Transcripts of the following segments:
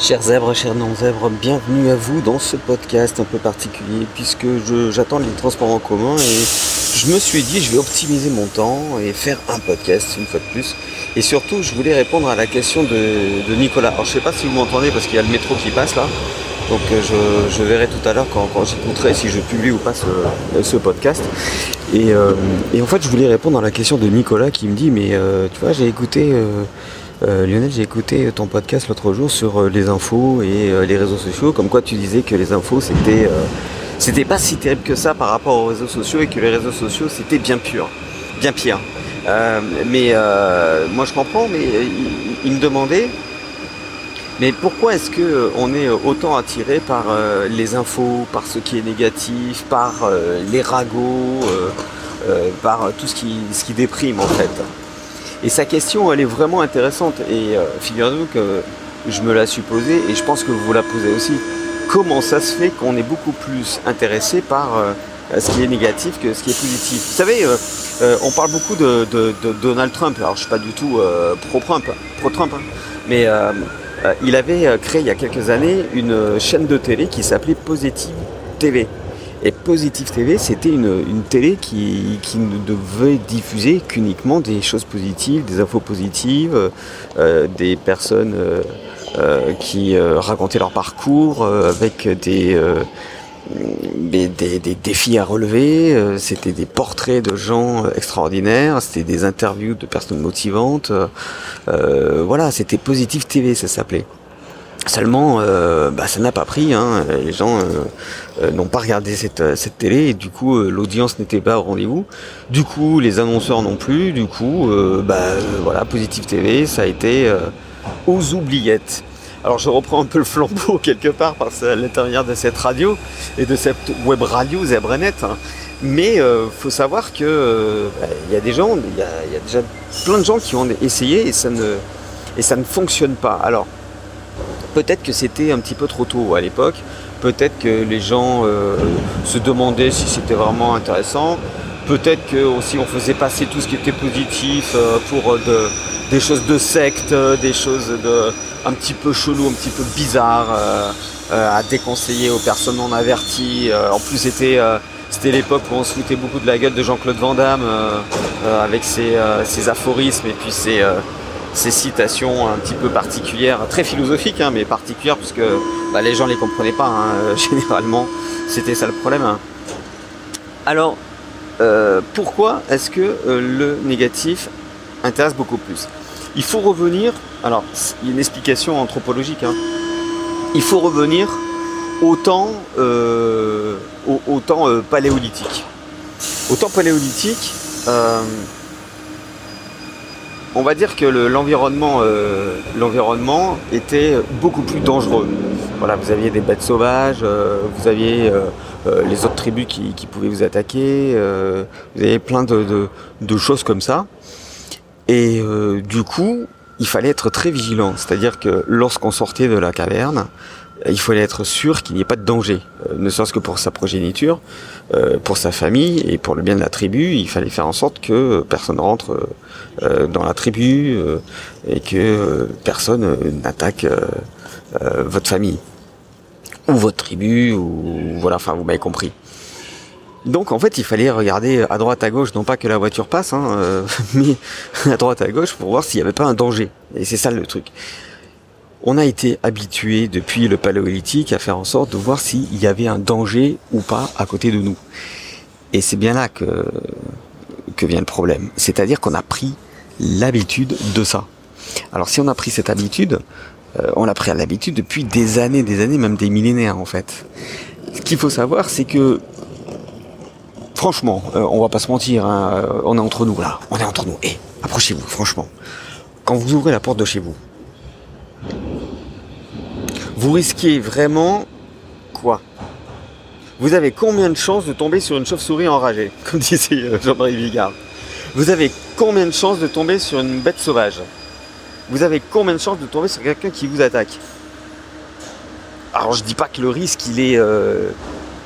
Chers zèbres, chers non-zèbres, bienvenue à vous dans ce podcast un peu particulier puisque j'attends les transports en commun et je me suis dit je vais optimiser mon temps et faire un podcast une fois de plus. Et surtout je voulais répondre à la question de, Nicolas. Alors je sais pas si vous m'entendez parce qu'il y a le métro qui passe là. Donc euh, je, verrai tout à l'heure quand, j'écouterai si je publie ou pas ce, podcast. Euh, et, en fait je voulais répondre à la question de Nicolas qui me dit mais euh, tu vois j'ai écouté euh, Lionel, j'ai écouté ton podcast l'autre jour sur euh, les infos et euh, les réseaux sociaux, comme quoi tu disais que les infos c'était pas si terrible que ça par rapport aux réseaux sociaux et que les réseaux sociaux c'était bien pur, bien pire. mais moi je comprends, mais il, me demandait, mais pourquoi est-ce que on est autant attiré par les infos, par ce qui est négatif, par les ragots, par tout ce qui déprime en fait? Et sa question, elle est vraiment intéressante. Et euh, figurez-vous que je me la suis posée et je pense que vous la posez aussi. Comment ça se fait qu'on est beaucoup plus intéressé par euh, ce qui est négatif que ce qui est positif? Vous savez, euh, on parle beaucoup de, Donald Trump. Alors je suis pas du tout pro-Trump, pro-Trump, hein. mais il avait créé il y a quelques années une chaîne de télé qui s'appelait Positive TV. Et Positive TV, c'était une, télé qui, ne devait diffuser qu'uniquement des choses positives, des infos positives, euh, des personnes euh, euh, qui racontaient leur parcours avec des, des, défis à relever. c'était des portraits de gens extraordinaires, c'était des interviews de personnes motivantes. voilà, c'était Positive TV, ça s'appelait. Seulement, euh, bah, ça n'a pas pris. Hein. Les gens euh, euh, n'ont pas regardé cette, télé et du coup, l'audience n'était pas au rendez-vous. Du coup, les annonceurs non plus. Du coup, bah, voilà, Positive TV, ça a été aux oubliettes. Alors, je reprends un peu le flambeau quelque part parce à l'intérieur de cette radio et de cette web radio Zebrenet. Hein. Mais faut savoir que bah, il y a des gens, il y, a, déjà plein de gens qui ont essayé et ça ne et ça ne fonctionne pas. Alors Peut-être que c'était un petit peu trop tôt à l'époque. Peut-être que les gens euh, se demandaient si c'était vraiment intéressant. Peut-être que aussi on faisait passer tout ce qui était positif euh, pour euh, des choses de secte, des choses de un petit peu chelou, un petit peu bizarre à déconseiller aux personnes non averties. en plus c'était c'était l'époque où on se foutait beaucoup de la gueule de Jean-Claude Van Damme avec ses, ses, aphorismes et puis ses, ces citations un petit peu particulières, très philosophiques, hein, mais particulières, parce que bah, les gens les comprenaient pas, hein, généralement. C'était ça le problème. Hein. Alors, euh, pourquoi est-ce que euh, le négatif intéresse beaucoup plus? Il faut revenir, alors, il y a une explication anthropologique, il faut revenir au temps, euh, au, temps paléolithique. Au temps paléolithique, on va dire que l'environnement euh, l'environnement était beaucoup plus dangereux. Voilà, vous aviez des bêtes sauvages, euh, vous aviez euh, les autres tribus qui, pouvaient vous attaquer, vous aviez plein de, choses comme ça. Et du coup, il fallait être très vigilant. C'est-à-dire que lorsqu'on sortait de la caverne, il fallait être sûr qu'il n'y ait pas de danger, ne serait-ce que pour sa progéniture, pour sa famille et pour le bien de la tribu. Il fallait faire en sorte que personne rentre euh, dans la tribu euh, et que euh, personne n'attaque votre famille ou votre tribu ou voilà, enfin vous m'avez compris. Donc en fait, il fallait regarder à droite à gauche, non pas que la voiture passe, hein, mais à droite à gauche pour voir s'il n'y avait pas un danger. Et c'est ça le truc. On a été habitué depuis le paléolithique à faire en sorte de voir s'il y avait un danger ou pas à côté de nous. Et c'est bien là que, que vient le problème. C'est-à-dire qu'on a pris l'habitude de ça. Alors si on a pris cette habitude, euh, on l'a pris à l'habitude depuis des années, des années, même des millénaires en fait. Ce qu'il faut savoir, c'est que franchement, euh, on va pas se mentir, hein, euh, on est entre nous là, on est entre nous. Et approchez-vous, franchement. Quand vous ouvrez la porte de chez vous, vous risquez vraiment quoi? Vous avez combien de chances de tomber sur une chauve-souris enragée, comme disait Jean-Marie Vigard Vous avez combien de chances de tomber sur une bête sauvage? Vous avez combien de chances de tomber sur quelqu'un qui vous attaque? Alors je dis pas que le risque euh,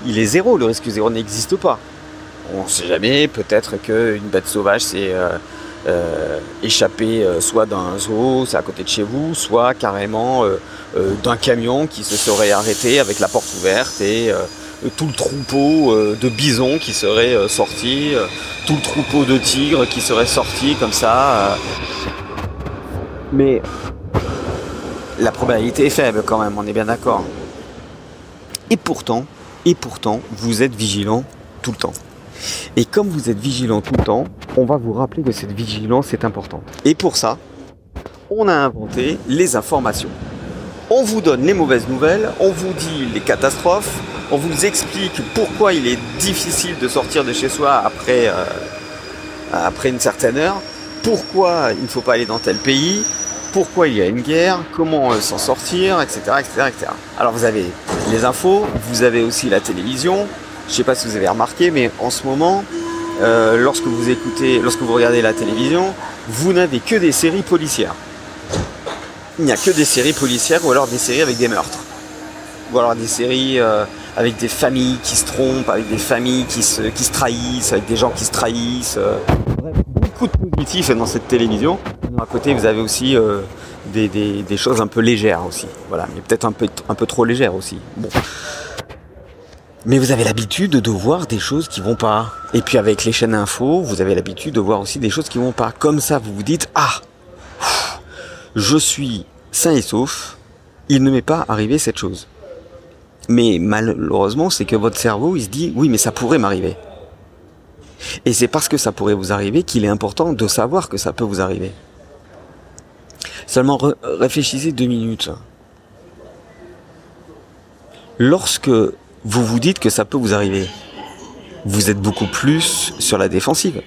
il est zéro, le risque zéro n'existe pas. On ne sait jamais, peut-être qu'une bête sauvage c'est euh, euh, échappé soit d'un zoo, c'est à côté de chez vous, soit carrément d'un camion qui se serait arrêté avec la porte ouverte et tout le troupeau de bisons qui serait sorti, tout le troupeau de tigres qui serait sorti comme ça. Mais la probabilité est faible quand même, on est bien d'accord. Et pourtant, et pourtant, vous êtes vigilant tout le temps. Et comme vous êtes vigilant tout le temps, on va vous rappeler que cette vigilance est importante. Et pour ça, on a inventé les informations. On vous donne les mauvaises nouvelles, on vous dit les catastrophes, on vous explique pourquoi il est difficile de sortir de chez soi après, euh, après une certaine heure, pourquoi il ne faut pas aller dans tel pays, pourquoi il y a une guerre, comment euh, s'en sortir, etc., etc., etc. Alors vous avez les infos, vous avez aussi la télévision. Je ne sais pas si vous avez remarqué, mais en ce moment, euh, lorsque vous écoutez, lorsque vous regardez la télévision, vous n'avez que des séries policières. Il n'y a que des séries policières ou alors des séries avec des meurtres. Ou alors des séries euh, avec des familles qui se trompent, avec des familles qui se, qui se trahissent, avec des gens qui se trahissent. Bref, beaucoup de positifs dans cette télévision. À côté, vous avez aussi euh, des, choses un peu légères aussi. Voilà, mais peut-être un peu, un peu trop légères aussi. Bon. Mais vous avez l'habitude de voir des choses qui vont pas. Et puis avec les chaînes info, vous avez l'habitude de voir aussi des choses qui vont pas. Comme ça, vous vous dites ah, je suis sain et sauf. Il ne m'est pas arrivé cette chose. Mais malheureusement, c'est que votre cerveau, il se dit oui, mais ça pourrait m'arriver. Et c'est parce que ça pourrait vous arriver qu'il est important de savoir que ça peut vous arriver. Seulement réfléchissez deux minutes. Lorsque vous vous dites que ça peut vous arriver, vous êtes beaucoup plus sur la défensive.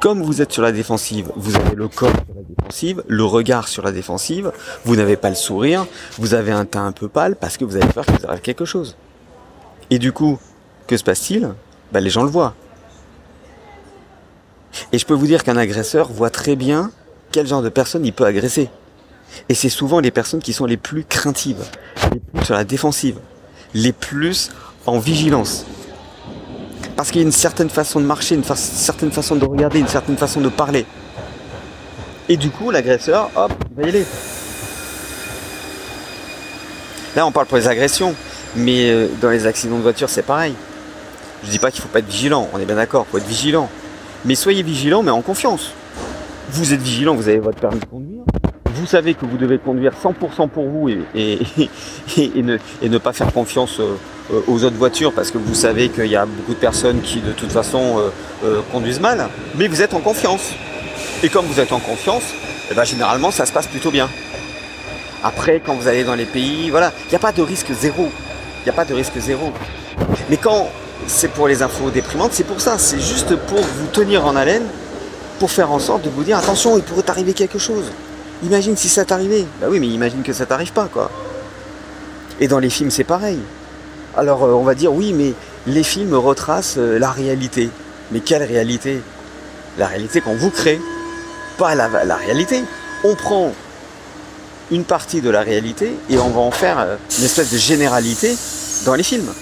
Comme vous êtes sur la défensive, vous avez le corps sur la défensive, le regard sur la défensive, vous n'avez pas le sourire, vous avez un teint un peu pâle parce que vous avez peur qu'il vous arrive quelque chose. Et du coup, que se passe-t-il? Ben, Les gens le voient. Et je peux vous dire qu'un agresseur voit très bien quel genre de personne il peut agresser. Et c'est souvent les personnes qui sont les plus craintives, les plus sur la défensive, les plus en vigilance. Parce qu'il y a une certaine façon de marcher, une certaine façon de regarder, une certaine façon de parler. Et du coup, l'agresseur, hop, il va y aller. Là, on parle pour les agressions, mais euh, dans les accidents de voiture, c'est pareil. Je dis pas qu'il faut pas être vigilant, on est bien d'accord, il faut être vigilant. Mais soyez vigilant, mais en confiance vous êtes vigilant, vous avez votre permis de conduire, vous savez que vous devez conduire 100% pour vous et, et, ne, pas faire confiance euh, aux autres voitures parce que vous savez qu'il y a beaucoup de personnes qui de toute façon euh, euh, conduisent mal, mais vous êtes en confiance. Et comme vous êtes en confiance, eh ben, généralement ça se passe plutôt bien. Après, quand vous allez dans les pays, voilà, il n'y a pas de risque zéro. Il n'y a pas de risque zéro. Mais quand c'est pour les infos déprimantes, c'est pour ça. C'est juste pour vous tenir en haleine pour faire en sorte de vous dire attention, il pourrait t'arriver quelque chose. Imagine si ça t'arrivait. Bah oui, mais imagine que ça t'arrive pas, quoi. Et dans les films, c'est pareil. Alors, euh, on va dire oui, mais les films retracent euh, la réalité. Mais quelle réalité? La réalité qu'on vous crée, pas la, la, réalité. On prend une partie de la réalité et on va en faire euh, une espèce de généralité dans les films.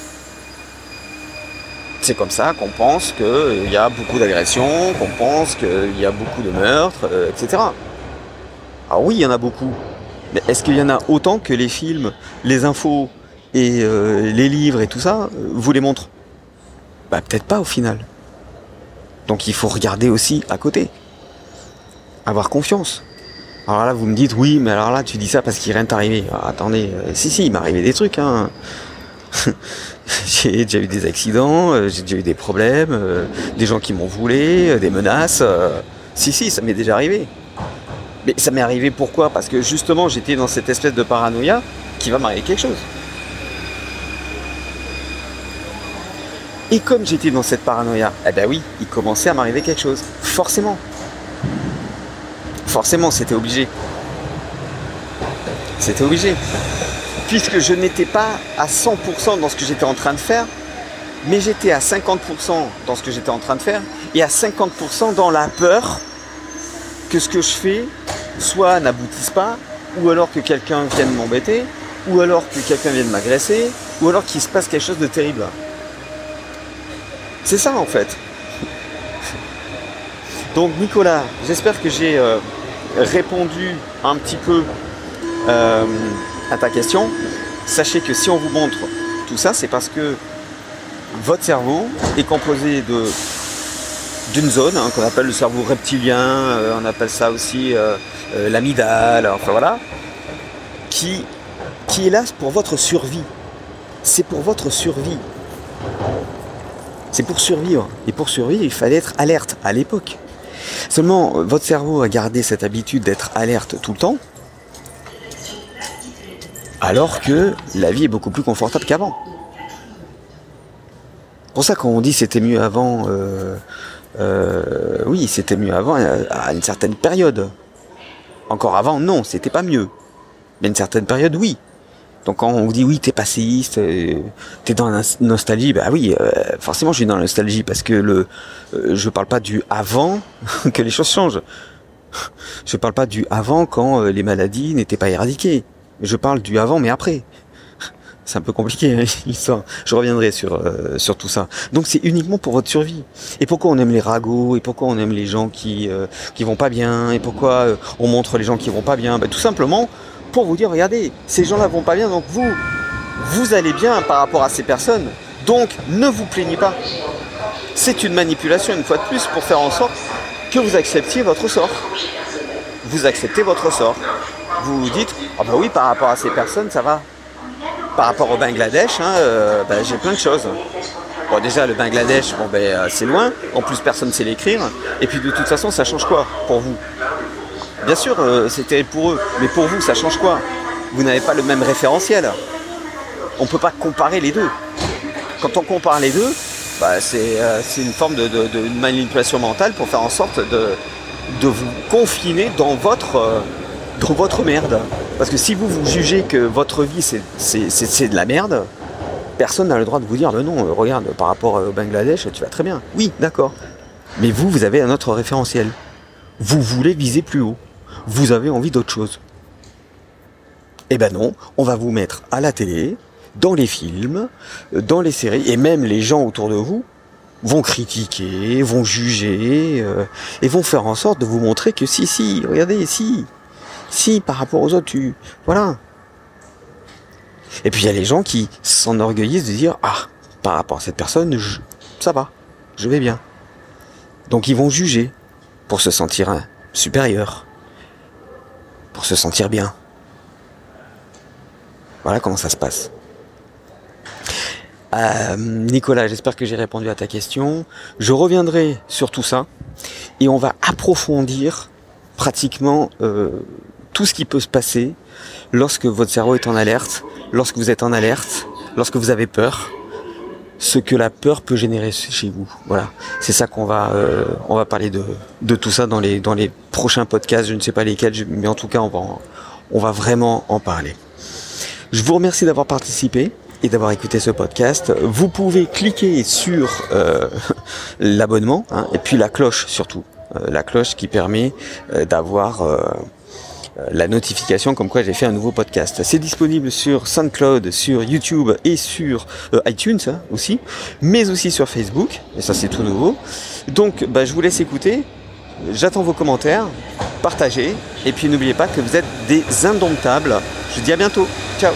C'est comme ça qu'on pense qu'il y a beaucoup d'agressions, qu'on pense qu'il y a beaucoup de meurtres, etc. Ah oui, il y en a beaucoup. Mais est-ce qu'il y en a autant que les films, les infos et euh, les livres et tout ça euh, vous les montrent? Bah peut-être pas au final. Donc il faut regarder aussi à côté. Avoir confiance. Alors là, vous me dites, oui, mais alors là, tu dis ça parce qu'il rien t'arrivé. Ah, attendez, si, si, il m'est arrivé des trucs. Hein. j'ai déjà eu des accidents, euh, j'ai déjà eu des problèmes, euh, des gens qui m'ont voulu, euh, des menaces. Si, si, ça m'est déjà arrivé. Mais ça m'est arrivé pourquoi? Parce que justement, j'étais dans cette espèce de paranoïa qui va m'arriver quelque chose. Et comme j'étais dans cette paranoïa, eh ben oui, il commençait à m'arriver quelque chose. Forcément. Forcément, c'était obligé. C'était obligé puisque je n'étais pas à 100% dans ce que j'étais en train de faire, mais j'étais à 50% dans ce que j'étais en train de faire, et à 50% dans la peur que ce que je fais soit n'aboutisse pas, ou alors que quelqu'un vienne m'embêter, ou alors que quelqu'un vienne m'agresser, ou alors qu'il se passe quelque chose de terrible. C'est ça en fait. Donc Nicolas, j'espère que j'ai euh, répondu un petit peu euh, à ta question. Sachez que si on vous montre tout ça, c'est parce que votre cerveau est composé de d'une zone hein, qu'on appelle le cerveau reptilien, euh, on appelle ça aussi l'amidale, enfin voilà, qui, qui est là pour votre survie. C'est pour votre survie. C'est pour survivre. Et pour survivre, il fallait être alerte à l'époque. Seulement, votre cerveau a gardé cette habitude d'être alerte tout le temps, alors que la vie est beaucoup plus confortable qu'avant. C'est pour ça qu'on dit c'était mieux avant, euh, euh, oui, c'était mieux avant à une certaine période. Encore avant, non, c'était pas mieux. Mais à une certaine période, oui. Donc quand on vous dit oui, t'es passéiste, euh, t'es dans la nostalgie, bah oui, euh, forcément je suis dans la nostalgie parce que le, euh, je parle pas du avant que les choses changent. Je parle pas du avant quand les maladies n'étaient pas éradiquées. Je parle du avant mais après. C'est un peu compliqué hein, Je reviendrai sur sur tout ça. Donc c'est uniquement pour votre survie. Et pourquoi on aime les ragots? Et pourquoi on aime les gens qui qui vont pas bien? Et pourquoi on montre les gens qui vont pas bien? Bah, Tout simplement pour vous dire, regardez, ces gens-là vont pas bien, donc vous, vous allez bien par rapport à ces personnes. Donc, ne vous plaignez pas. C'est une manipulation, une fois de plus, pour faire en sorte que vous acceptiez votre sort. Vous acceptez votre sort. Vous vous dites, ah bah oui, par rapport à ces personnes, ça va. Par rapport au Bangladesh, hein, euh, bah, j'ai plein de choses. Bon, déjà, le Bangladesh, ben, euh, c'est loin. En plus, personne ne sait l'écrire. Et puis, de toute façon, ça change quoi pour vous? Bien sûr, euh, c'est terrible pour eux, mais pour vous, ça change quoi? Vous n'avez pas le même référentiel. On ne peut pas comparer les deux. Quand on compare les deux, bah, euh, c'est une forme de, manipulation mentale pour faire en sorte de, vous confiner dans votre merde. Parce que si vous vous jugez que votre vie c'est de la merde, personne n'a le droit de vous dire non, regarde, par rapport au Bangladesh, tu vas très bien. Oui, d'accord. Mais vous, vous avez un autre référentiel. Vous voulez viser plus haut vous avez envie d'autre chose. Eh ben non, on va vous mettre à la télé, dans les films, dans les séries, et même les gens autour de vous vont critiquer, vont juger, euh, et vont faire en sorte de vous montrer que si, si, regardez, si, si, par rapport aux autres, tu... Voilà. Et puis il y a les gens qui s'enorgueillissent de dire, ah, par rapport à cette personne, ça va, je vais bien. Donc ils vont juger pour se sentir supérieur pour se sentir bien. Voilà comment ça se passe. Euh, Nicolas, j'espère que j'ai répondu à ta question. Je reviendrai sur tout ça et on va approfondir pratiquement euh, tout ce qui peut se passer lorsque votre cerveau est en alerte, lorsque vous êtes en alerte, lorsque vous avez peur, ce que la peur peut générer chez vous. Voilà, c'est ça qu'on va euh, on va parler de, de tout ça dans les dans les prochains podcasts. Je ne sais pas lesquels, mais en tout cas on va on va vraiment en parler. Je vous remercie d'avoir participé et d'avoir écouté ce podcast. Vous pouvez cliquer sur euh, l'abonnement hein, et puis la cloche surtout, euh, la cloche qui permet d'avoir euh, la notification comme quoi j'ai fait un nouveau podcast. C'est disponible sur SoundCloud, sur YouTube et sur euh, iTunes hein, aussi, mais aussi sur Facebook, et ça c'est tout nouveau. Donc bah, je vous laisse écouter, j'attends vos commentaires, partagez, et puis n'oubliez pas que vous êtes des indomptables. Je vous dis à bientôt, ciao